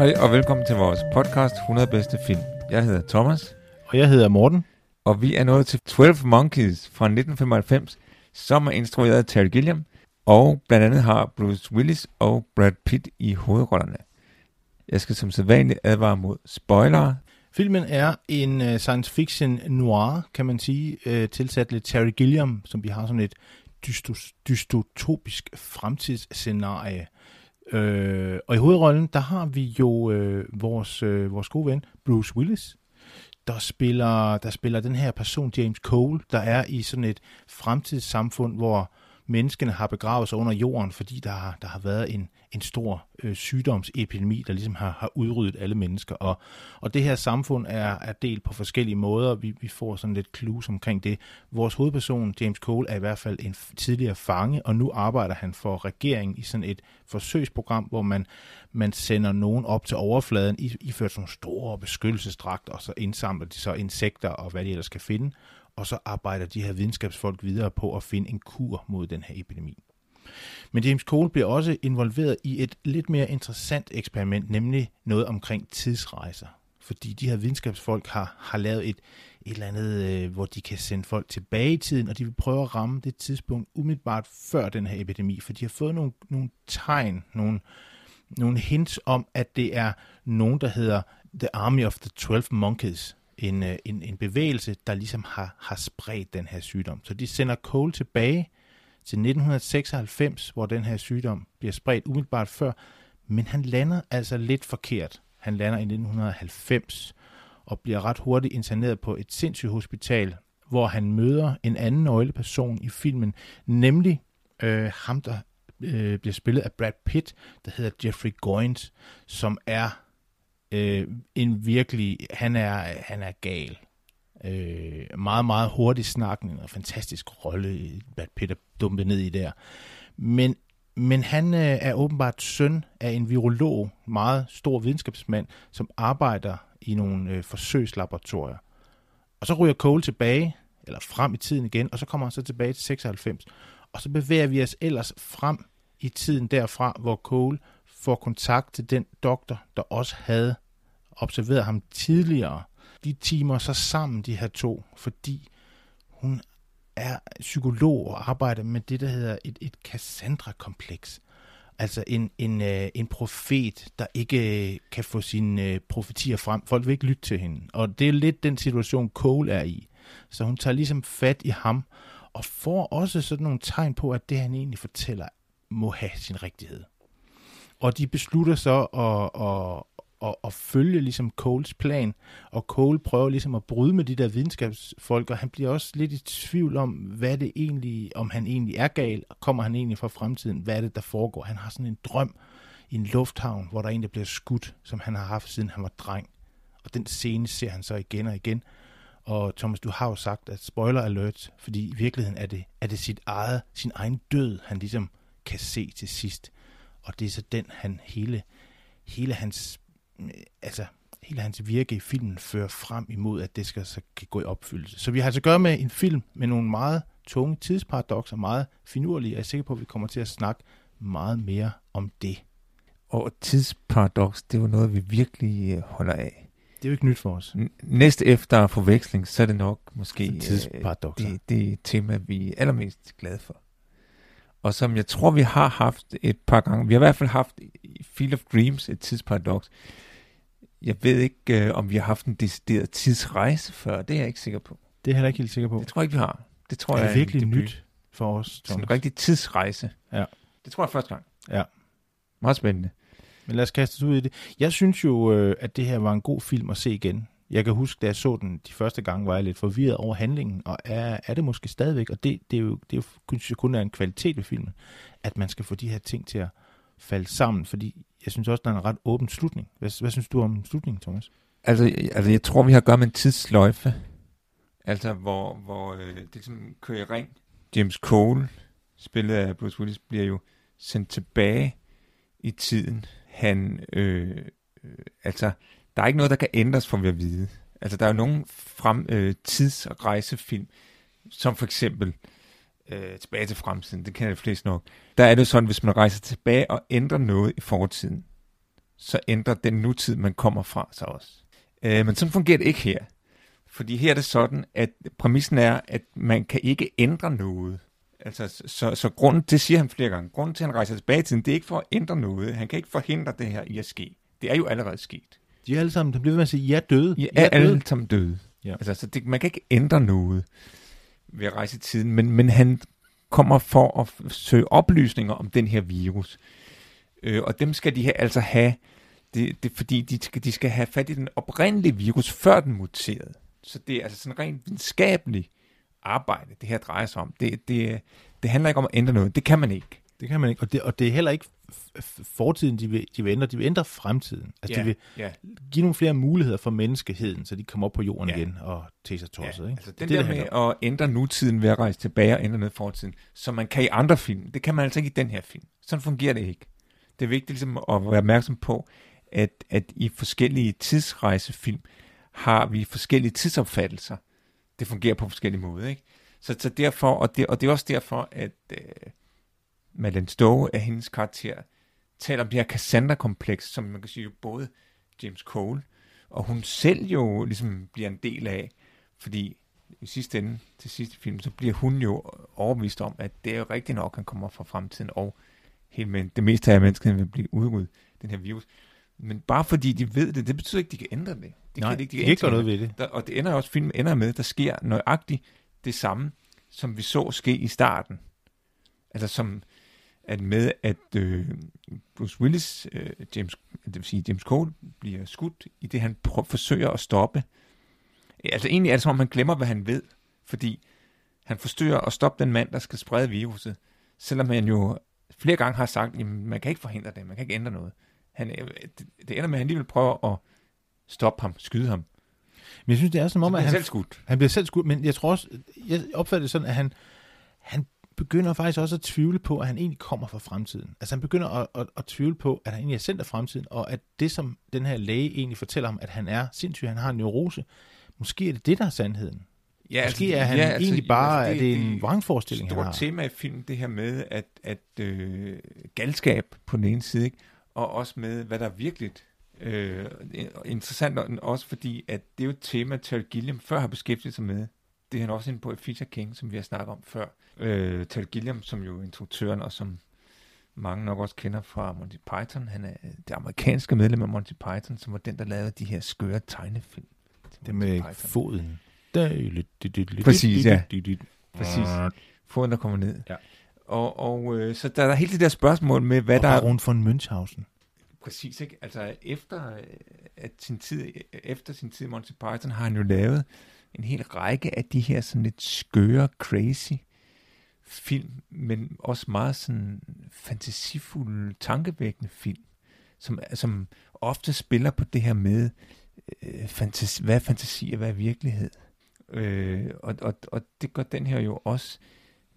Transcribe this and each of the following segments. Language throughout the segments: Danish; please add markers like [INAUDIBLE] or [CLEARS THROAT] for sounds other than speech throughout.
Hej og velkommen til vores podcast 100 bedste film. Jeg hedder Thomas, Og jeg hedder Morten. og vi er nået til 12 Monkeys fra 1995, som er instrueret af Terry Gilliam, og blandt andet har Bruce Willis og Brad Pitt i hovedrollerne. Jeg skal som sædvanligt advare mod spoilere. Filmen er en uh, science fiction noir, kan man sige, uh, tilsat lidt Terry Gilliam, som vi har sådan et dystopisk fremtidsscenarie. Øh, og i hovedrollen, der har vi jo øh, vores, øh, vores gode ven, Bruce Willis, der spiller, der spiller den her person, James Cole, der er i sådan et fremtidssamfund, hvor menneskene har begravet sig under jorden, fordi der, har- der har været en, en stor øh, sygdomsepidemi, der ligesom har, har udryddet alle mennesker. Og, og det her samfund er, er delt på forskellige måder. Vi, vi får sådan lidt clues omkring det. Vores hovedperson, James Cole, er i hvert fald en tidligere fange, og nu arbejder han for regeringen i sådan et forsøgsprogram, hvor man, man sender nogen op til overfladen, i, iført sådan nogle store beskyttelsesdragter, og så indsamler de så insekter og hvad de ellers kan finde, og så arbejder de her videnskabsfolk videre på at finde en kur mod den her epidemi. Men James Cole bliver også involveret i et lidt mere interessant eksperiment, nemlig noget omkring tidsrejser. Fordi de her videnskabsfolk har, har lavet et, et eller andet, øh, hvor de kan sende folk tilbage i tiden, og de vil prøve at ramme det tidspunkt umiddelbart før den her epidemi, for de har fået nogle, nogle tegn, nogle, nogle hints om, at det er nogen, der hedder The Army of the 12 Monkeys, en, øh, en, en bevægelse, der ligesom har, har spredt den her sygdom. Så de sender Cole tilbage til 1996, hvor den her sygdom bliver spredt umiddelbart før, men han lander altså lidt forkert. Han lander i 1990 og bliver ret hurtigt interneret på et sindssygt hospital, hvor han møder en anden nøgleperson i filmen, nemlig øh, ham, der øh, bliver spillet af Brad Pitt, der hedder Jeffrey Goins, som er øh, en virkelig, han er, han er gal. Øh, meget, meget hurtig snakken og fantastisk rolle, Brad Pitt er dumpet ned i der. Men, men han øh, er åbenbart søn af en virolog, meget stor videnskabsmand, som arbejder i nogle øh, forsøgslaboratorier. Og så ryger Cole tilbage, eller frem i tiden igen, og så kommer han så tilbage til 96. Og så bevæger vi os ellers frem i tiden derfra, hvor Cole får kontakt til den doktor, der også havde observeret ham tidligere. De timer så sammen, de her to, fordi hun er psykolog og arbejder med det, der hedder et, et Cassandra-kompleks. Altså en, en, øh, en profet, der ikke øh, kan få sine øh, profetier frem. Folk vil ikke lytte til hende. Og det er lidt den situation, Cole er i. Så hun tager ligesom fat i ham, og får også sådan nogle tegn på, at det, han egentlig fortæller, må have sin rigtighed. Og de beslutter så at, at, at, at følge ligesom Coles plan, og Cole prøver ligesom at bryde med de der videnskabsfolk, og han bliver også lidt i tvivl om, hvad det egentlig, om han egentlig er gal, og kommer han egentlig fra fremtiden, hvad er det, der foregår. Han har sådan en drøm i en lufthavn, hvor der er en, der bliver skudt, som han har haft siden han var dreng. Og den scene ser han så igen og igen. Og Thomas, du har jo sagt, at spoiler alert, fordi i virkeligheden er det, er det sit eget, sin egen død, han ligesom kan se til sidst. Og det er så den, han hele, hele hans, øh, altså, hele hans virke i filmen fører frem imod, at det skal så kan gå i opfyldelse. Så vi har altså at gøre med en film med nogle meget tunge tidsparadoxer, meget finurlige, og jeg er sikker på, at vi kommer til at snakke meget mere om det. Og tidsparadox, det var noget, vi virkelig øh, holder af. Det er jo ikke nyt for os. N- Næst efter forveksling, så er det nok måske øh, Tidsparadoxer. det, det tema, vi er allermest glade for. Og som jeg tror, vi har haft et par gange, vi har i hvert fald haft Field of Dreams et tidsparadox. Jeg ved ikke, øh, om vi har haft en decideret tidsrejse før. Det er jeg ikke sikker på. Det er jeg heller ikke helt sikker på. Det tror jeg ikke, vi har. Det tror er jeg det virkelig nyt for os, Sådan Thomas? en rigtig tidsrejse. Ja. Det tror jeg første gang. Ja. Meget spændende. Men lad os kaste os ud i det. Jeg synes jo, øh, at det her var en god film at se igen. Jeg kan huske, da jeg så den de første gange, var jeg lidt forvirret over handlingen, og er, er det måske stadigvæk, og det, det er jo, det er jo synes jeg kun er en kvalitet ved filmen, at man skal få de her ting til at falde sammen, fordi jeg synes også, der er en ret åben slutning. Hvad, hvad synes du om slutningen, Thomas? Altså, altså, jeg tror, vi har at gøre med en tidsløjfe. Altså, hvor, hvor øh, det ligesom kører i ring. James Cole, spillet af Bruce Willis, bliver jo sendt tilbage i tiden. Han, øh, øh, altså, der er ikke noget, der kan ændres, for vi at vide. Altså, der er jo nogle frem, øh, tids- og rejsefilm, som for eksempel øh, Tilbage til fremtiden, det kender de fleste nok. Der er det sådan, hvis man rejser tilbage og ændrer noget i fortiden, så ændrer den nutid, man kommer fra sig også. Øh, men sådan fungerer det ikke her. Fordi her er det sådan, at præmissen er, at man kan ikke ændre noget. Altså, så, så grunden, det siger han flere gange, grunden til, at han rejser tilbage i tiden, det er ikke for at ændre noget. Han kan ikke forhindre det her i at ske. Det er jo allerede sket. De er alle sammen, der bliver ved med at sige, ja døde. I I er døde. alle sammen døde. Ja. Altså, så det, man kan ikke ændre noget ved at rejse i tiden, men, men han kommer for at søge oplysninger om den her virus. Øh, og dem skal de her altså have, det, det, fordi de skal, de skal have fat i den oprindelige virus, før den muterede. Så det er altså sådan rent videnskabeligt arbejde, det her drejer sig om. Det, det, det handler ikke om at ændre noget. Det kan man ikke. Det kan man ikke. Og det, og det er heller ikke fortiden, de vil, de vil ændre. De vil ændre fremtiden. Altså, de vil ja. give nogle flere muligheder for menneskeheden, så de kommer op på jorden Ja. igen og sig tosset. ikke? Altså, den det, det, det der handler med at ændre nutiden ved at rejse tilbage og ændre noget fortiden, som man kan i andre film, det kan man altså ikke i den her film. Sådan fungerer det ikke. Det er vigtigt ligesom at være opmærksom på, at, at i forskellige tidsrejsefilm har vi forskellige tidsopfattelser. Det fungerer på forskellige måder, ikke? Så, så derfor, og det, og det er også derfor, at øh, Madeleine Stowe af hendes karakter taler om det her Cassandra-kompleks, som man kan sige jo både James Cole og hun selv jo ligesom bliver en del af, fordi i sidste ende, til sidste film, så bliver hun jo overbevist om, at det er jo rigtigt nok, han kommer fra fremtiden, og helt men det meste af menneskeheden vil blive udryddet, den her virus. Men bare fordi de ved det, det betyder ikke, at de kan ændre det. Det Nej, kan de kan ikke gøre noget ved det. Der, og det ender også, filmen ender med, der sker nøjagtigt det samme, som vi så ske i starten. Altså som at med, at øh, Bruce Willis, øh, James, det vil sige James Cole, bliver skudt i det, han prø- forsøger at stoppe. Altså egentlig er det som om, han glemmer, hvad han ved, fordi han forsøger at stoppe den mand, der skal sprede viruset, selvom han jo flere gange har sagt, at man kan ikke forhindre det, man kan ikke ændre noget. Han, øh, det, det ender med, at han alligevel prøver at stoppe ham, skyde ham. Men jeg synes, det er som om, at han han, selv skudt. han bliver selv skudt, men jeg tror også, jeg opfatter det sådan, at han, han begynder faktisk også at tvivle på, at han egentlig kommer fra fremtiden. Altså han begynder at, at, at tvivle på, at han egentlig er sendt af fremtiden, og at det, som den her læge egentlig fortæller ham, at han er sindssyg, han har en neurose, måske er det det, der er sandheden. Ja, Måske er han egentlig bare- er det en vrangforestilling, han stort har? tema i filmen, det her med, at, at øh, galskab på den ene side, ikke? og også med, hvad der er virkeligt. Øh, interessant og- også fordi, at det er jo et tema, Terry Gilliam før har beskæftiget sig med. Det er han også inde på i Fisher King, som vi har snakket om før. Øh, Terry Gilliam, som jo er instruktøren, og som mange nok også kender fra Monty Python. Han er det amerikanske medlem af Monty Python, som var den, der lavede de her skøre tegnefilm. Det med Python. foden. Præcis, ja. Præcis. Foden, der kommer ned. Ja. Og, og øh, så der er hele det der spørgsmål med, hvad og der er... Baron von Münchhausen. Præcis, ikke? Altså efter, øh, at sin tid, efter sin tid i Monty Python har han jo lavet en hel række af de her sådan lidt skøre, crazy film, men også meget sådan fantasifulde, tankevækkende film, som, som ofte spiller på det her med, øh, fantasi, hvad er fantasi og hvad er virkelighed. Øh, og, og, og det gør den her jo også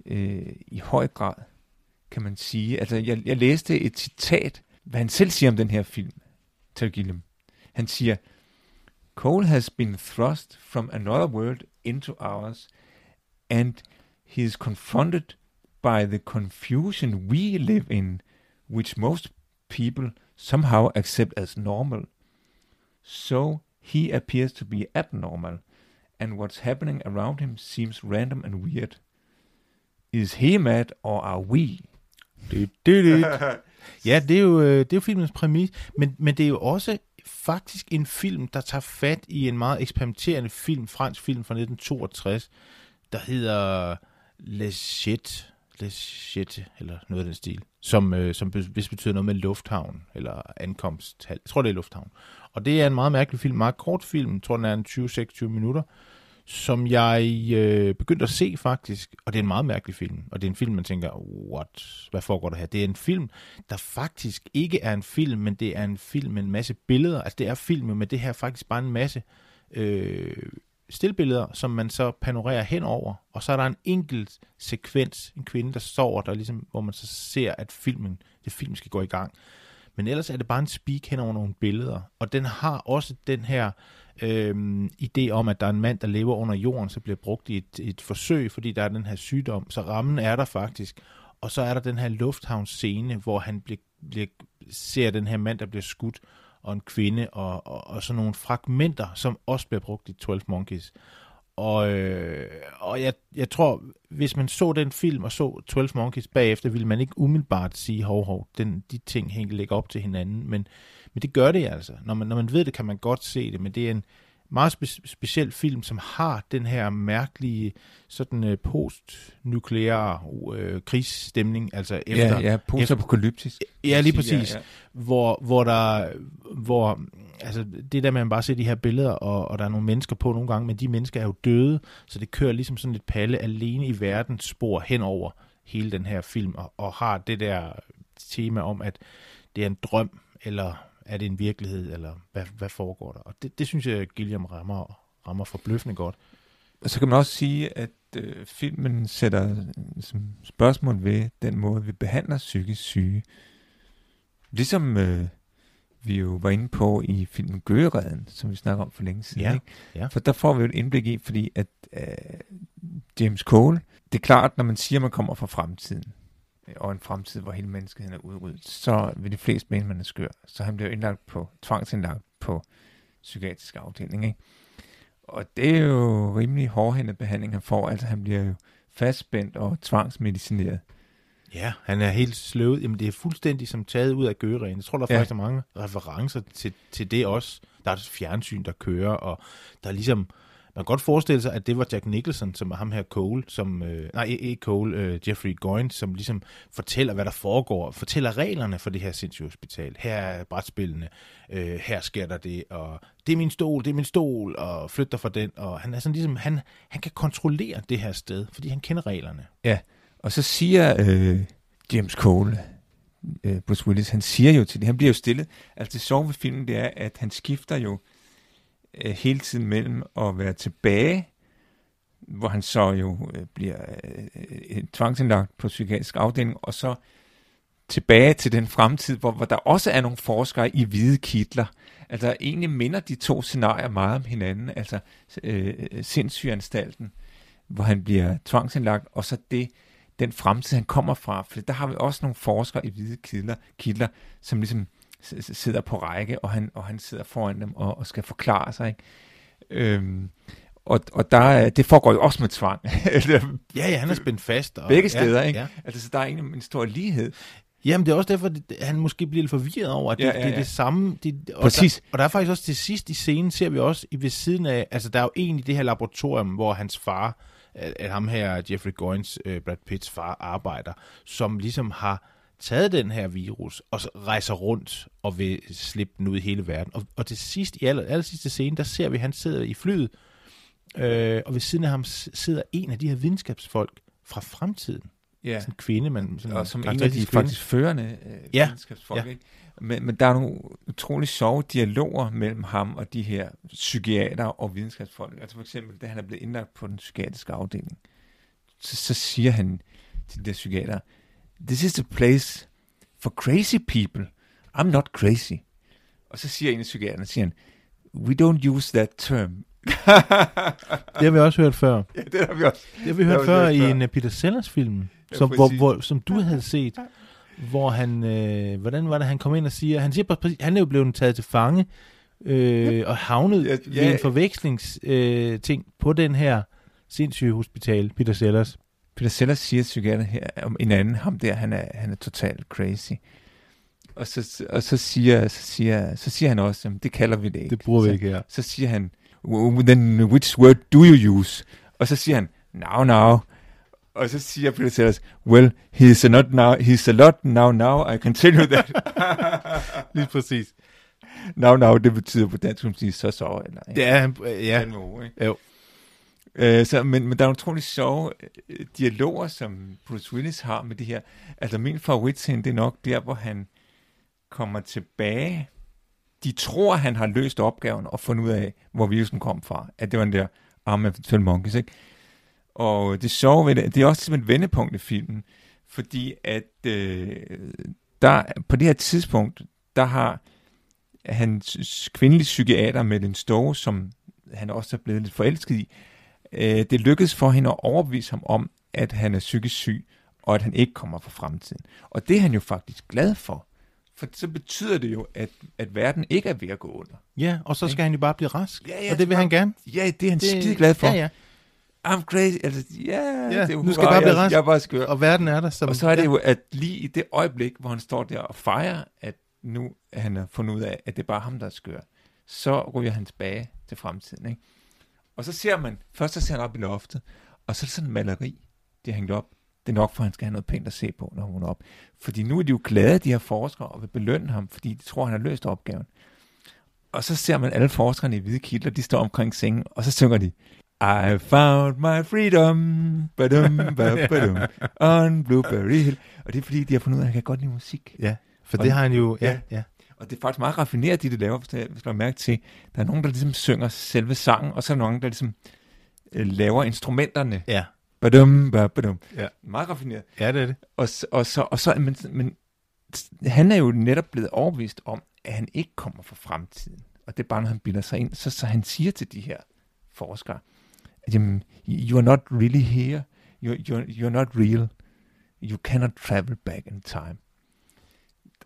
øh, i høj grad, kan man sige. Altså, jeg, jeg læste et citat, hvad han selv siger om den her film, Terry Gilliam. Han siger, Cole has been thrust from another world into ours, and he is confronted by the confusion we live in, which most people somehow accept as normal. So he appears to be abnormal, and what's happening around him seems random and weird. Is he mad, or are we? Det, det, det. [LAUGHS] Ja, det er jo, øh, det er jo filmens præmis, men, men det er jo også faktisk en film, der tager fat i en meget eksperimenterende film, fransk film fra 1962, der hedder Le Jet, Leschette, eller noget af den stil, som, øh, som hvis betyder noget med lufthavn, eller ankomst. Jeg tror, det er lufthavn. Og det er en meget mærkelig film, meget kort film, jeg tror, den er en 20-26 minutter, som jeg øh, begyndte at se faktisk, og det er en meget mærkelig film, og det er en film, man tænker, what, hvad foregår der her? Det er en film, der faktisk ikke er en film, men det er en film med en masse billeder, altså det er film, men det her er faktisk bare en masse øh, stillbilleder, som man så panorerer henover, og så er der en enkelt sekvens, en kvinde, der sover, der ligesom, hvor man så ser, at filmen, det film skal gå i gang. Men ellers er det bare en speak hen over nogle billeder, og den har også den her øh, øh, idé om, at der er en mand, der lever under jorden, så bliver brugt i et, et forsøg, fordi der er den her sygdom. Så rammen er der faktisk. Og så er der den her lufthavnsscene, hvor han bliver, bliver, ser den her mand, der bliver skudt, og en kvinde, og, og, og sådan nogle fragmenter, som også bliver brugt i 12 Monkeys. Og, øh, og jeg, jeg tror, hvis man så den film og så 12 Monkeys bagefter, ville man ikke umiddelbart sige, hov, hov, den, de ting hænger ligger op til hinanden, men, men det gør det altså. Når man, når man ved det, kan man godt se det, men det er en meget spe- speciel film, som har den her mærkelige sådan øh, post-nukleare øh, krigsstemning, altså efter... Ja, ja, post-apokalyptisk. Ja, lige præcis. Ja, ja. Hvor, hvor der... Hvor, altså, det der med, at man bare ser de her billeder, og, og der er nogle mennesker på nogle gange, men de mennesker er jo døde, så det kører ligesom sådan et palle alene i verdens spor hen over hele den her film, og, og har det der tema om, at det er en drøm, eller er det en virkelighed, eller hvad, hvad foregår der? Og det, det synes jeg, Gilliam rammer, rammer forbløffende godt. Og så kan man også sige, at øh, filmen sætter som spørgsmål ved den måde, vi behandler psykisk syge. Ligesom øh, vi jo var inde på i filmen Gøgeredden, som vi snakker om for længe siden. Ja, ikke? ja. For der får vi jo et indblik i, fordi at øh, James Cole, det er klart, når man siger, at man kommer fra fremtiden, og en fremtid, hvor hele mennesket er udryddet, så vil de fleste mene, man er skør. Så han bliver indlagt på, tvangsindlagt på psykiatrisk afdeling. Ikke? Og det er jo rimelig hårdhændet behandling, han får. Altså han bliver jo fastspændt og tvangsmedicineret. Ja, han er helt sløvet. Jamen, det er fuldstændig som taget ud af gøren. Jeg tror, der er Ja. faktisk mange referencer til, til det også. Der er et fjernsyn, der kører, og der er ligesom... Man kan godt forestille sig, at det var Jack Nicholson, som er ham her Cole, som, øh, nej, ikke Cole, øh, Jeffrey Goins, som ligesom fortæller, hvad der foregår, fortæller reglerne for det her sindssyge hospital. Her er brætspillene, øh, her sker der det, og det er min stol, det er min stol, og flytter fra den, og han er sådan ligesom, han, han kan kontrollere det her sted, fordi han kender reglerne. Ja, og så siger øh, James Cole, øh, Bruce Willis, han siger jo til det, han bliver jo stillet. Altså det sjove ved filmen, det er, at han skifter jo øh, hele tiden mellem at være tilbage, hvor han så jo øh, bliver øh, øh, tvangsindlagt på psykiatrisk afdeling, og så tilbage til den fremtid, hvor, hvor der også er nogle forskere i hvide kitler. Altså egentlig minder de to scenarier meget om hinanden, altså øh, øh sindssygeranstalten, hvor han bliver tvangsindlagt, og så det, den fremtid, han kommer fra. For der har vi også nogle forskere i hvide kitler, kitler som ligesom øh, sidder på række, og han, og han sidder foran dem og, og skal forklare sig. Ikke? Øhm, og, og der, er- det foregår jo også med tvang. [LAUGHS] Ja, ja, han er spændt fast. Og, Begge steder, ja, ikke? Ja. Altså, så der er egentlig en stor lighed. Jamen, det er også derfor, at han måske bliver lidt forvirret over, at det, Ja, ja, ja, det er det samme. Det, og Præcis. Der, og der er faktisk også til sidst i scenen, ser vi også i ved siden af, altså der er jo en i det her laboratorium, hvor hans far, at, at ham her, Jeffrey Goins, uh, Brad Pitts far, arbejder, som ligesom har taget den her virus, og så rejser rundt og vil slippe den ud i hele verden. Og, og til sidst, i aller, aller sidste scene, der ser vi, at han sidder i flyet, øh, og ved siden af ham sidder en af de her videnskabsfolk fra fremtiden. Ja. Sådan en kvinde, man, sådan og som en af de kvinde. faktisk førende øh, Ja, videnskabsfolk. ja. Ikke? Men, men der er nogle utrolig sjove dialoger mellem ham og de her psykiater og videnskabsfolk. Altså for eksempel, da han er blevet indlagt på den psykiatriske afdeling, så, så siger han til de der psykiater, This is a place for crazy people. I'm not crazy. Og så siger en af psykiaterne, siger han, We don't use that term. [LAUGHS] Det har vi også hørt før. ja, det har vi også. Det har vi hørt har vi før hørt i før. en uh, Peter Sellers film, Ja, som, hvor, hvor, som du havde set, hvor han, øh, hvordan var det, han kom ind og siger, han siger præcis, han er jo blevet taget til fange, øh, og havnet ja, ja. ved en forvekslingsting øh, ting på den her sindssyge hospital, Peter Sellers. Peter Sellers siger psykiater her om en anden, ham der, han er, han er totalt crazy. Og så, og så, siger, så, siger, så siger han også, jamen, det kalder vi det ikke. Det bruger vi så, ikke her. Så siger han, "W- then which word do you use? Og så siger han, now, now. Og så siger Peter Sellers, well, he's a, not now, he's a lot now, now, I can tell you that. [LAUGHS] Lige præcis. now, now, det betyder på dansk, som siger så så. Eller, Det er han, øh, ja. den måde, ikke? Jo. Øh, så, men, men der er utrolig sjove øh, dialoger, som Bruce Willis har med det her. Altså min favoritscene, det er nok der, hvor han kommer tilbage. De tror, han har løst opgaven og fundet ud af, hvor virusen kom fra. At det var den der Arm af 12 Monkeys, ikke? Og det sjove ved det, det er også som et vendepunkt i filmen, fordi at øh, der, på det her tidspunkt, der har hans kvindelige psykiater Melin Stowe, som han også er blevet lidt forelsket i, øh, det lykkedes for hende at overbevise ham om, at han er psykisk syg, og at han ikke kommer fra fremtiden. Og det er han jo faktisk glad for. For så betyder det jo, at, at verden ikke er ved at gå under. Ja, og så skal han jo bare blive rask. Ja, ja, og det vil han gerne. Ja, det er han det, skide glad for. Ja, ja. I'm crazy. Altså, ja, Ja, det er nu skal jeg bare blive jeg, rask. jeg er bare skør. Og verden er der som... Og så er det ja. jo, at lige i det øjeblik, hvor han står der og fejrer, at nu han har fundet ud af, at det er bare ham, der er skør, så ryger han tilbage til fremtiden. Ikke? Og så ser man, først så ser han op i loftet, og så er det sådan en maleri, de har hængt op. Det er nok for, at han skal have noget pænt at se på, når hun er op. Fordi nu er de jo glade, de her forskere, og vil belønne ham, fordi de tror, han har løst opgaven. Og så ser man alle forskerne i hvide kitler, de står omkring sengen, og så synger de, I found my freedom, badum, ba, badum, [LAUGHS] on Blueberry Hill. Og det er fordi, de har fundet ud af, at han kan godt lide musik. Ja, for Og- det har han jo... Ja, Ja. ja. Og det er faktisk meget raffineret, de det laver, hvis du har mærke til. Der er nogen, der ligesom synger selve sangen, og så er der nogen, der ligesom øh, laver instrumenterne. Ja, Badum, ba, badum. Ja. Meget raffineret. ja det er det. Og, så- og, så, og så, men, men han er jo netop blevet overbevist om, at han ikke kommer fra fremtiden. Og det er bare, når han bilder sig ind. Så, så han siger til de her forskere, at jamen, you are not really here. You're, you're, you're not real. You cannot travel back in time.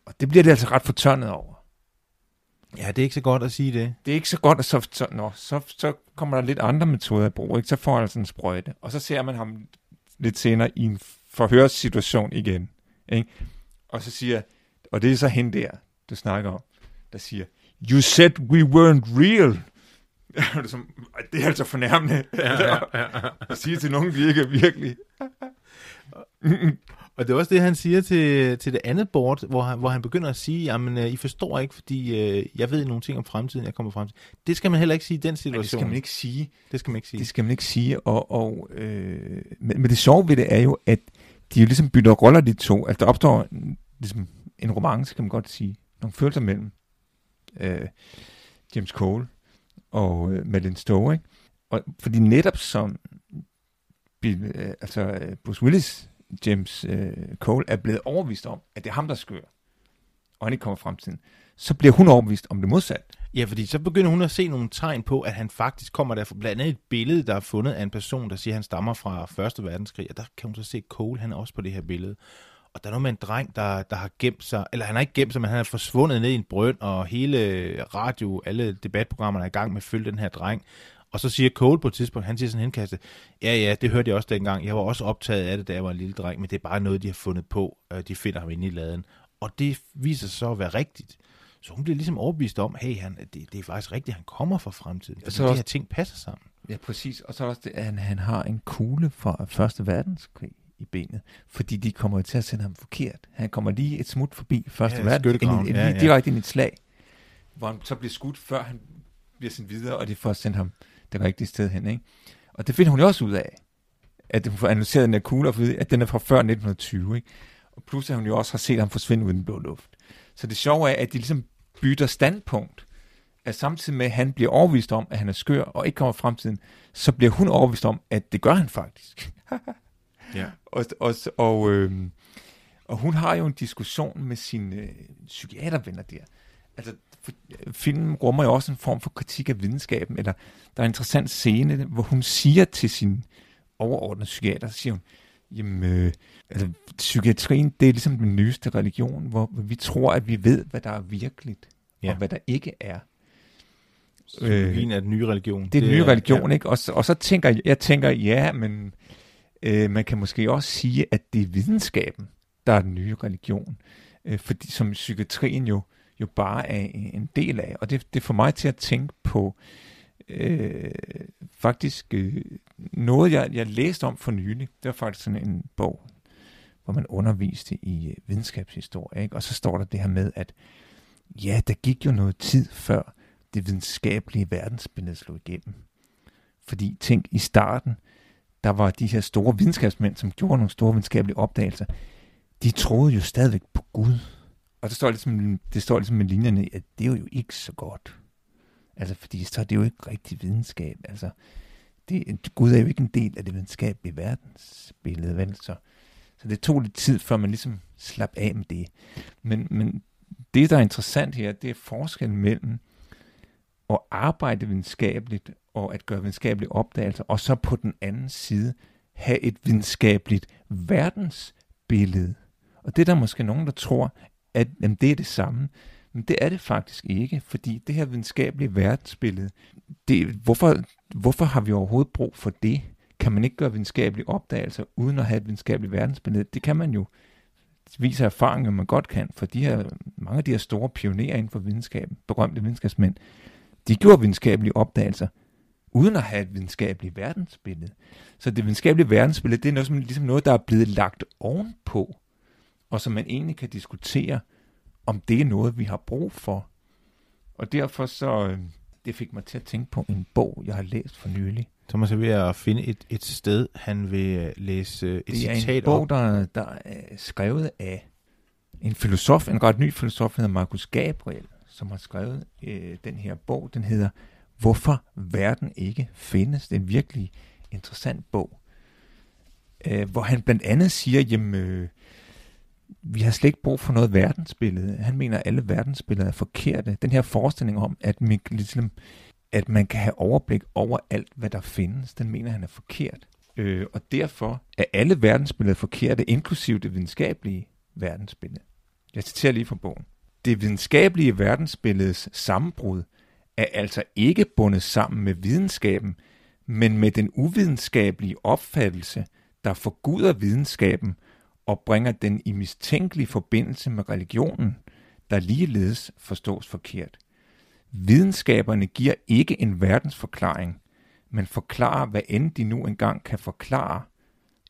Og det bliver det altså ret fortørnet over. Ja, det er ikke så godt at sige det. Det er ikke så godt, at så, så, nå, så, så kommer der lidt andre metoder i brug. Ikke? Så får han altså en sprøjte. Og så ser man ham lidt senere i en forhørssituation igen. Ikke? Og så siger, og det er så hende der, du snakker om, der siger, You said we weren't real. [LAUGHS] Det, er som, "Ej, det er altså fornærmende [LAUGHS] at sige til nogen, vi ikke er virkelig. [LAUGHS] Og det er også det, han siger til, til det andet board, hvor han, hvor han begynder at sige, jamen, øh, I forstår ikke, fordi øh, jeg ved nogle ting om fremtiden, jeg kommer frem til. Det skal man heller ikke sige i den Men situation. det skal man ikke sige. det skal man ikke sige. Det skal man ikke sige. Og, og, øh, men, men det sjove ved det er jo, at de jo ligesom bytter roller, de to. Altså der opstår ligesom en romance, kan man godt sige. Nogle følelser mellem øh, James Cole og øh, Madeline Stowe. Ikke? Og, fordi netop som Bill, øh, altså, øh, Bruce Willis, James øh, Cole, er blevet overvist om, at det er ham, der skør, og han ikke kommer fremtiden, så bliver hun overbevist om det modsatte. Ja, fordi så begynder hun at se nogle tegn på, at han faktisk kommer der. Blandt andet et billede, der er fundet af en person, der siger, at han stammer fra Første Verdenskrig. Og der kan hun så se Cole, han er også på det her billede. Og der er noget med en dreng, der, der har gemt sig, eller han har ikke gemt sig, men han er forsvundet ned i en brønd, og hele radio, alle debatprogrammerne er i gang med at følge den her dreng. Og så siger Cole på et tidspunkt, han siger sådan henkastet, ja ja, det hørte jeg også dengang, jeg var også optaget af det, da jeg var en lille dreng, men det er bare noget, de har fundet på, Øh, de finder ham inde i laden. Og det viser sig så at være rigtigt. Så hun bliver ligesom overbevist om, hey, han, det, det er faktisk rigtigt, han kommer fra fremtiden. så Så de også- her ting passer sammen. Ja, præcis. Og så også det, at han, han har en kugle fra Første Verdenskrig i benet, fordi de kommer til at sende ham forkert. Han kommer lige et smut forbi Første Ja, Verdenskrig, ind, Ja, ja. direkte ind i et slag, hvor han så bliver skudt, før han bliver sendt videre, og de får sendt ham det rigtige sted hen. Ikke? Og det finder hun jo også ud af, at hun får analyseret den her kugle, og at den er fra før 1920. Ikke? Og plus at hun jo også har set ham forsvinde ud i den blå luft. Så det sjove er, at de ligesom bytter standpunkt, at samtidig med, at han bliver overbevist om, at han er skør og ikke kommer fremtiden, så bliver hun overbevist om, at det gør han faktisk. [LAUGHS] Ja. Og, og, og, øh, og hun har jo en diskussion med sine øh, psykiatervenner der. Altså, filmen rummer jo også en form for kritik af videnskaben, eller der er en interessant scene, hvor hun siger til sin overordnede psykiater, siger hun, jamen, øh, altså, psykiatrien, det er ligesom den nyeste religion, hvor vi tror, at vi ved, hvad der er virkeligt, ja. Ja. og hvad der ikke er. Psykologien er den nye religion. Det er den nye religion, ikke? Og så, og så tænker jeg, jeg tænker, ja, men øh, man kan måske også sige, at det er videnskaben, der er den nye religion. Øh, fordi som psykiatrien jo, jo bare er en del af. Og det, det får mig til at tænke på øh, faktisk øh, noget, jeg, jeg læste om for nylig. Det var faktisk sådan en bog, hvor man underviste i øh, videnskabshistorie. Ikke? Og så står der det her med, at ja, der gik jo noget tid før det videnskabelige verdensbillede slog igennem. Fordi tænk, i starten, der var de her store videnskabsmænd, som gjorde nogle store videnskabelige opdagelser, de troede jo stadigvæk på Gud. Og det står ligesom, det står ligesom med linjerne, at det er jo ikke så godt. Altså, fordi så er det jo ikke rigtig videnskab. Altså, det, Gud er jo ikke en del af det videnskabelige verdensbillede, vel? Så, så det tog lidt tid, før man ligesom slap af med det. Men, men det, der er interessant her, det er forskellen mellem at arbejde videnskabeligt og at gøre videnskabelige opdagelser, og så på den anden side have et videnskabeligt verdensbillede. Og det er der måske nogen, der tror, at jamen, det er det samme. Men det er det faktisk ikke, fordi det her videnskabelige verdensbillede, det, hvorfor, hvorfor har vi overhovedet brug for det? Kan man ikke gøre videnskabelige opdagelser uden at have et videnskabeligt verdensbillede? Det kan man jo. vise viser man godt kan, for de her, mange af de her store pionerer inden for videnskaben, berømte videnskabsmænd, de gjorde videnskabelige opdagelser, uden at have et videnskabeligt verdensbillede. Så det videnskabelige verdensbillede, det er noget, som, ligesom noget, der er blevet lagt ovenpå, og som man egentlig kan diskutere, om det er noget, vi har brug for. Og derfor så, øh, det fik mig til at tænke på en bog, jeg har læst for nylig. Thomas er ved at finde et, et sted, han vil øh, læse et det er citat en bog, op. der, der er skrevet af en filosof, en ret ny filosof, der hedder Markus Gabriel, som har skrevet øh, den her bog. Den hedder Hvorfor verden ikke findes. Det er en virkelig interessant bog, øh, hvor han blandt andet siger, jamen, øh, vi har slet ikke brug for noget verdensbillede. Han mener, at alle verdensbilleder er forkerte. Den her forestilling om, at man, ligesom, at man kan have overblik over alt, hvad der findes, den mener han er forkert. Øh, og derfor er alle verdensbilleder forkerte, inklusive det videnskabelige verdensbillede. Jeg citerer lige fra bogen. Det videnskabelige verdensbilledes sammenbrud er altså ikke bundet sammen med videnskaben, men med den uvidenskabelige opfattelse, der forguder videnskaben og bringer den i mistænkelig forbindelse med religionen, der ligeledes forstås forkert. Videnskaberne giver ikke en verdensforklaring, men forklarer, hvad end de nu engang kan forklare.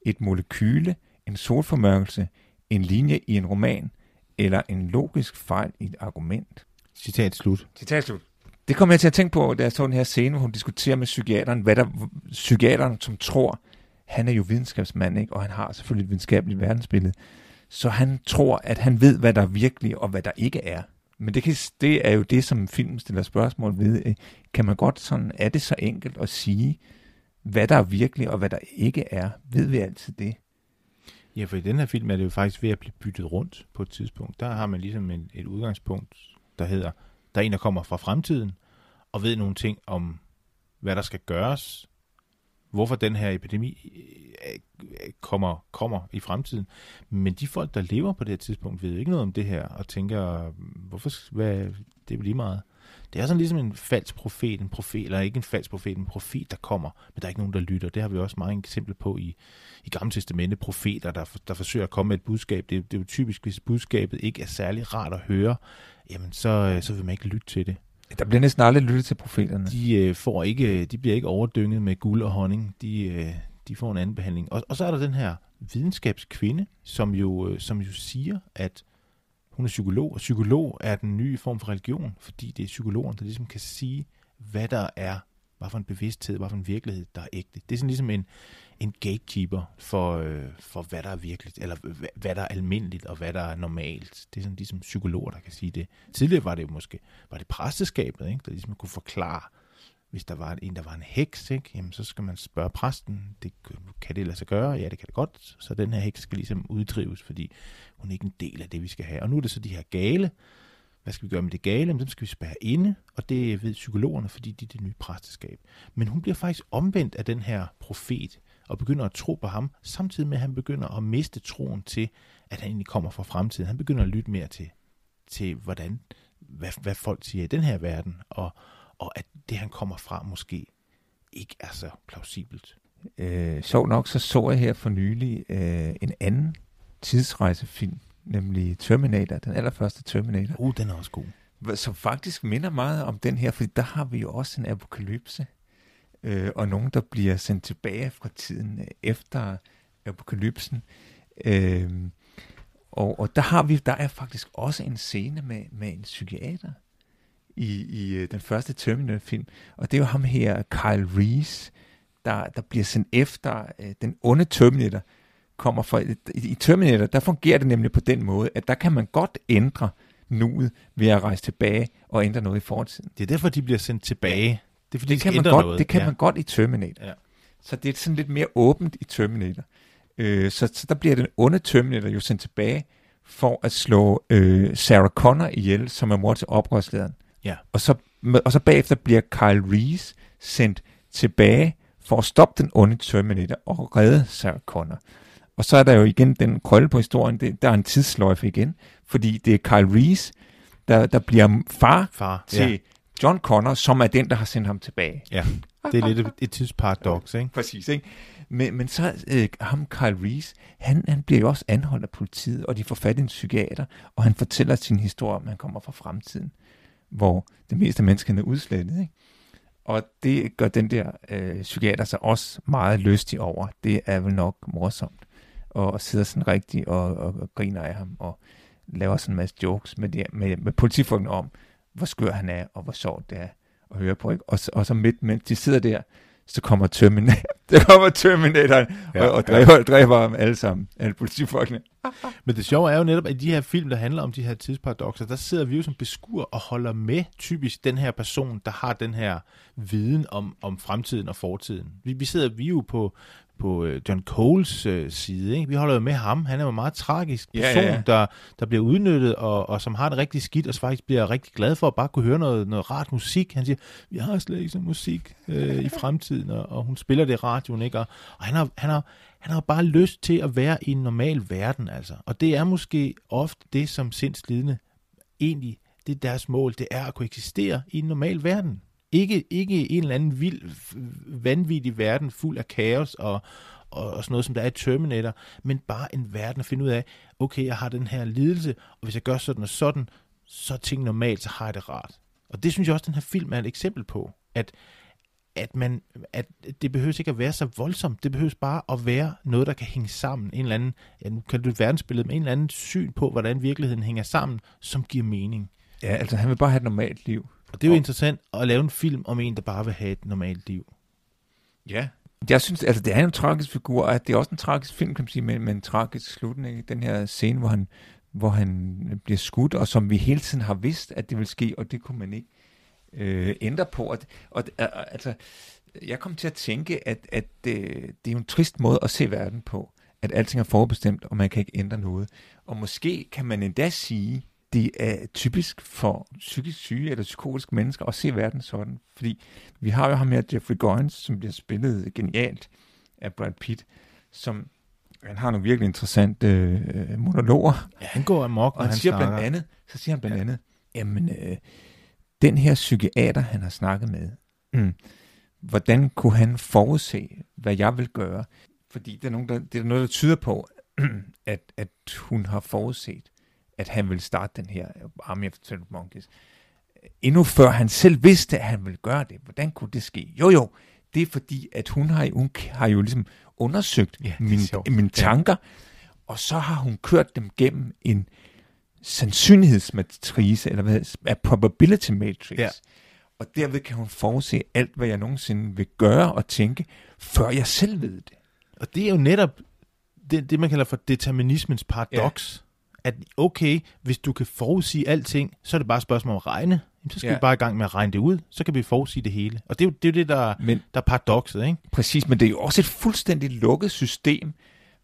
Et molekyle, en solformørkelse, en linje i en roman eller en logisk fejl i et argument. Citat slut. Citat slut. Det kommer jeg til at tænke på, da jeg så den her scene, hvor hun diskuterer med psykiateren, hvad der, psykiateren som tror, han er jo videnskabsmand, ikke? og han har selvfølgelig et videnskabeligt verdensbillede. Så han tror, at han ved, hvad der er virkelig, og hvad der ikke er. Men det, kan, det er jo det, som filmen stiller spørgsmål ved. Øh, kan man godt sådan, er det så enkelt at sige, hvad der er virkelig, og hvad der ikke er? Ved vi altid det? Ja, for i den her film er det jo faktisk ved at blive byttet rundt på et tidspunkt. Der har man ligesom en, et udgangspunkt, der hedder, der er en, der kommer fra fremtiden, og ved nogle ting om, hvad der skal gøres, hvorfor den her epidemi øh, øh, kommer, kommer i fremtiden. Men de folk, der lever på det her tidspunkt, ved ikke noget om det her, og tænker, hvorfor, hvad, det er lige meget. Det er sådan ligesom en falsk profet, en profet, eller ikke en falsk profet, en profet, der kommer, men der er ikke nogen, der lytter. Det har vi også mange eksempler på i, i Gamle Testamente, profeter, der, der forsøger at komme med et budskab. Det, det er jo typisk, hvis budskabet ikke er særlig rart at høre, jamen så, øh, så vil man ikke lytte til det. Der bliver næsten aldrig lyttet til profeterne. De, øh, får ikke, øh, de bliver ikke overdynget med guld og honning. De, øh, de får en anden behandling. Og, og så er der den her videnskabskvinde, som jo, øh, som jo siger, at hun er psykolog, og psykolog er den nye form for religion, fordi det er psykologen, der ligesom kan sige, hvad der er, hvad for en bevidsthed, hvad for en virkelighed, der er ægte. Det er sådan ligesom en, en gatekeeper for, øh, for, hvad der er virkeligt, eller hvad, hvad der er almindeligt, og hvad der er normalt. Det er sådan ligesom psykologer, der kan sige det. Tidligere var det måske, var det præsteskabet, ikke, der ligesom kunne forklare, hvis der var en, der var en heks, ikke? Jamen, så skal man spørge præsten, det, kan det lade sig gøre? Ja, det kan det godt. Så den her heks skal ligesom uddrives, fordi hun er ikke en del af det, vi skal have. Og nu er det så de her gale. Hvad skal vi gøre med det gale? Jamen, dem skal vi spærre inde, og det ved psykologerne, fordi de er det nye præsteskab. Men hun bliver faktisk omvendt af den her profet, og begynder at tro på ham, samtidig med, at han begynder at miste troen til, at han egentlig kommer fra fremtiden. Han begynder at lytte mere til, til hvordan, hvad, hvad folk siger i den her verden, og, og at det, han kommer fra, måske ikke er så plausibelt. Øh, sjov nok, så så jeg her for nylig øh, en anden tidsrejsefilm, nemlig Terminator, den allerførste Terminator. Uh, den er også god. Som faktisk minder meget om den her, fordi der har vi jo også en apokalypse øh, og nogen, der bliver sendt tilbage fra tiden efter apokalypsen. Øh, og, og der har vi, der er faktisk også en scene med, med en psykiater i, i øh, den første Terminator-film, og det er jo ham her, Kyle Reese, der, der bliver sendt efter øh, den onde Terminator, kommer fra, i, i Terminator, der fungerer det nemlig på den måde, at der kan man godt ændre nuet ved at rejse tilbage og ændre noget i fortiden. Det er derfor, de bliver sendt tilbage. Det, er, fordi Det de kan, man godt, noget. det kan ja. man godt i Terminator. Ja. Så det er sådan lidt mere åbent i Terminator. Øh, så, så der bliver den onde Terminator jo sendt tilbage for at slå øh, Sarah Connor ihjel, som er mor til oprørslederen. Ja. Og så, og så bagefter bliver Kyle Reese sendt tilbage for at stoppe den onde Terminator og redde Sarah Connor. Og så er der jo igen den krølle på historien, det, der er en tidsløjfe igen, fordi det er Kyle Reese, der, der bliver far Far. til Ja. John Connor, som er den, der har sendt ham tilbage. ja. Det er lidt et, et tidsparadox, ikke? Præcis, ikke? Men, men så øh, ham, Kyle Reese, han, han bliver jo også anholdt af politiet, og de får fat i en psykiater, og han fortæller sin historie om, at han kommer fra fremtiden, hvor det meste af menneskene er udslettet, ikke? Og det gør den der øh, psykiater sig også meget lystig over. Det er vel nok morsomt. Og, og sidder sådan rigtig og, og, og griner af ham, og laver sådan en masse jokes med, det, med, med politifolkene om, hvor skør han er, og hvor sjovt det er at høre på. Ikke? Og, og så midt, mens de sidder der, så kommer Terminator, [LAUGHS] der kommer Terminatoren Ja, og, og ja. dræber, dræber dem alle sammen, alle politifolkene. [LAUGHS] Men det sjove er jo netop, at i de her film, der handler om de her tidsparadoxer, der sidder vi jo som beskuer og holder med typisk den her person, der har den her viden om, om fremtiden og fortiden. Vi, vi sidder vi jo på, på øh, John Coles øh, side. Ikke? Vi holder jo med ham. Han er jo en meget tragisk person, ja, ja. Der, der bliver udnyttet, og, og som har det rigtig skidt, og faktisk bliver rigtig glad for at bare kunne høre noget, noget rart musik. Han siger, vi har slet ikke så musik øh, i fremtiden, og, og hun spiller det i radioen, ikke? Og, og han har, han har han har bare lyst til at være i en normal verden, altså. Og det er måske ofte det, som sindslidende egentlig, det er deres mål, det er at kunne eksistere i en normal verden. Ikke, ikke en eller anden vild, vanvittig verden fuld af kaos og, og, og sådan noget, som der er i Terminator, men bare en verden at finde ud af, okay, jeg har den her lidelse, og hvis jeg gør sådan og sådan, så er ting normalt, så har jeg det rart. Og det synes jeg også, den her film er et eksempel på, at at, man, at det behøver ikke at være så voldsomt. Det behøver bare at være noget, der kan hænge sammen. En eller anden, ja, nu kan du et verdensbillede, men en eller anden syn på, hvordan virkeligheden hænger sammen, som giver mening. Ja, altså han vil bare have et normalt liv. Og det er jo Og- interessant at lave en film om en, der bare vil have et normalt liv. Ja. Jeg synes, altså det er en tragisk figur, og det er også en tragisk film, kan man sige, med, med en tragisk slutning. Den her scene, hvor han, hvor han bliver skudt, og som vi hele tiden har vidst, at det vil ske, og det kunne man ikke øh, ændre på. Og, og øh, altså, jeg kom til at tænke, at, at øh, det er jo en trist måde at se verden på, at alting er forudbestemt, og man kan ikke ændre noget. Og måske kan man endda sige, det er typisk for psykisk syge eller psykotiske mennesker at se verden sådan. Fordi vi har jo ham her, Jeffrey Goins, som bliver spillet genialt af Brad Pitt, som han har nogle virkelig interessante øh, monologer, Ja, han går amok, og han, han siger snakker. blandt andet, så siger han blandt andet, jamen, øh, den her psykiater, han har snakket med, mm, hvordan kunne han forudse, hvad jeg vil gøre? Fordi det er, nogen, der, det er noget, der tyder på, [CLEARS THROAT] at, at hun har forudset, at han vil starte den her Army of the Monkeys. Endnu før han selv vidste, at han ville gøre det. Hvordan kunne det ske? Jo, jo, det er fordi, at hun har, hun har jo ligesom undersøgt Ja, mine, mine tanker, og så har hun kørt dem gennem en sandsynlighedsmatrice, eller hvad hedder probability matrix. Ja. Og derved kan hun forudse alt, hvad jeg nogensinde vil gøre og tænke, før jeg selv ved det. Og det er jo netop det, det man kalder for determinismens paradoks. At okay, hvis du kan forudsige alting, så er det bare et spørgsmål om at regne. Jamen, så skal Ja. vi bare i gang med at regne det ud, så kan vi forudsige det hele. Og det er jo det, er det der, Men der er paradokset, ikke? Præcis, men det er jo også et fuldstændig lukket system,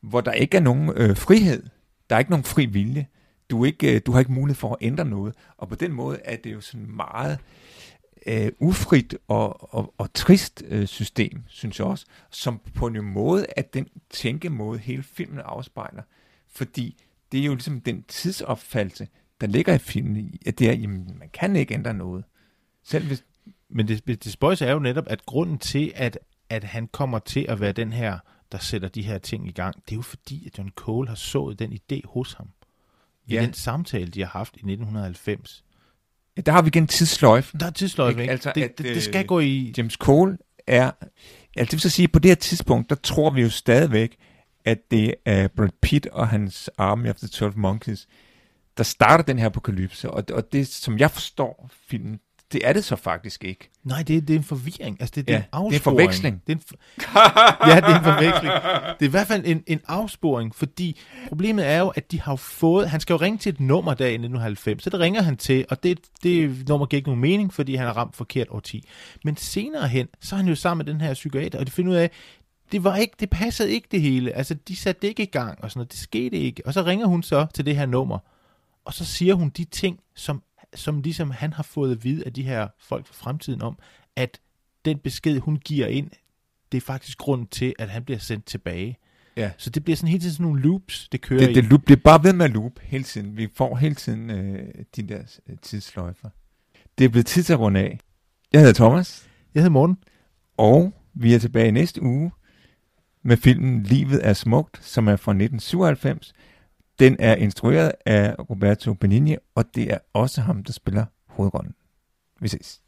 hvor der ikke er nogen øh, frihed. Der er ikke nogen fri vilje. Du, ikke, øh, du har ikke mulighed for at ændre noget. Og på den måde er det jo sådan meget øh, ufrit og, og, og trist øh, system, synes jeg også, som på en måde er den tænkemåde, hele filmen afspejler. Fordi det er jo ligesom den tidsopfattelse, der ligger i filmen, at det er, jamen, man kan ikke ændre noget. Selv hvis, Men det, det spøjse er jo netop, at grunden til, at, at han kommer til at være den her, der sætter de her ting i gang, det er jo fordi, at John Cole har sået den idé hos ham. I Ja. den samtale, de har haft i 1990. ja, der har vi igen tidssløjfen. Der er tidsløjfen, Ikke? Altså, det, at, det, det skal øh, gå i... James Cole er, altså det vil så sige, på det her tidspunkt, der tror vi jo stadigvæk, at det er Brad Pitt og hans Army of the 12 Monkeys, der starter den her apokalypse, og, og det, som jeg forstår filmen, det er det så faktisk ikke. Nej, det er, det er en forvirring. Altså, det, det Ja, er en det er en afsporing. forveksling. Det er en for... [LAUGHS] ja, det er en forveksling. [LAUGHS] Det er i hvert fald en, en afsporing, fordi problemet er jo, at de har fået... Han skal jo ringe til et nummer der i 1990, så det ringer han til, og det, det nummer giver ikke nogen mening, fordi han har ramt forkert årti. Men senere hen, så er han jo sammen med den her psykiater, og de finder ud af, det var ikke, det passede ikke det hele. Altså, de satte det ikke i gang, og sådan noget. Det skete ikke. Og så ringer hun så til det her nummer, og så siger hun de ting, som, som ligesom han har fået at vide af de her folk fra fremtiden om, at den besked, hun giver ind, det er faktisk grunden til, at han bliver sendt tilbage. Ja. Så det bliver sådan hele tiden sådan nogle loops, det kører Det, det loop, bliver bare ved med at loop hele tiden. Vi får hele tiden øh, de der øh, tidsløjfer. Det er blevet tid til at runde af. Jeg hedder Thomas, Jeg hedder Morten. og vi er tilbage næste uge med filmen Livet er smukt, som er fra 1997. Den er instrueret af Roberto Benigni, og det er også ham, der spiller hovedrollen. Vi ses.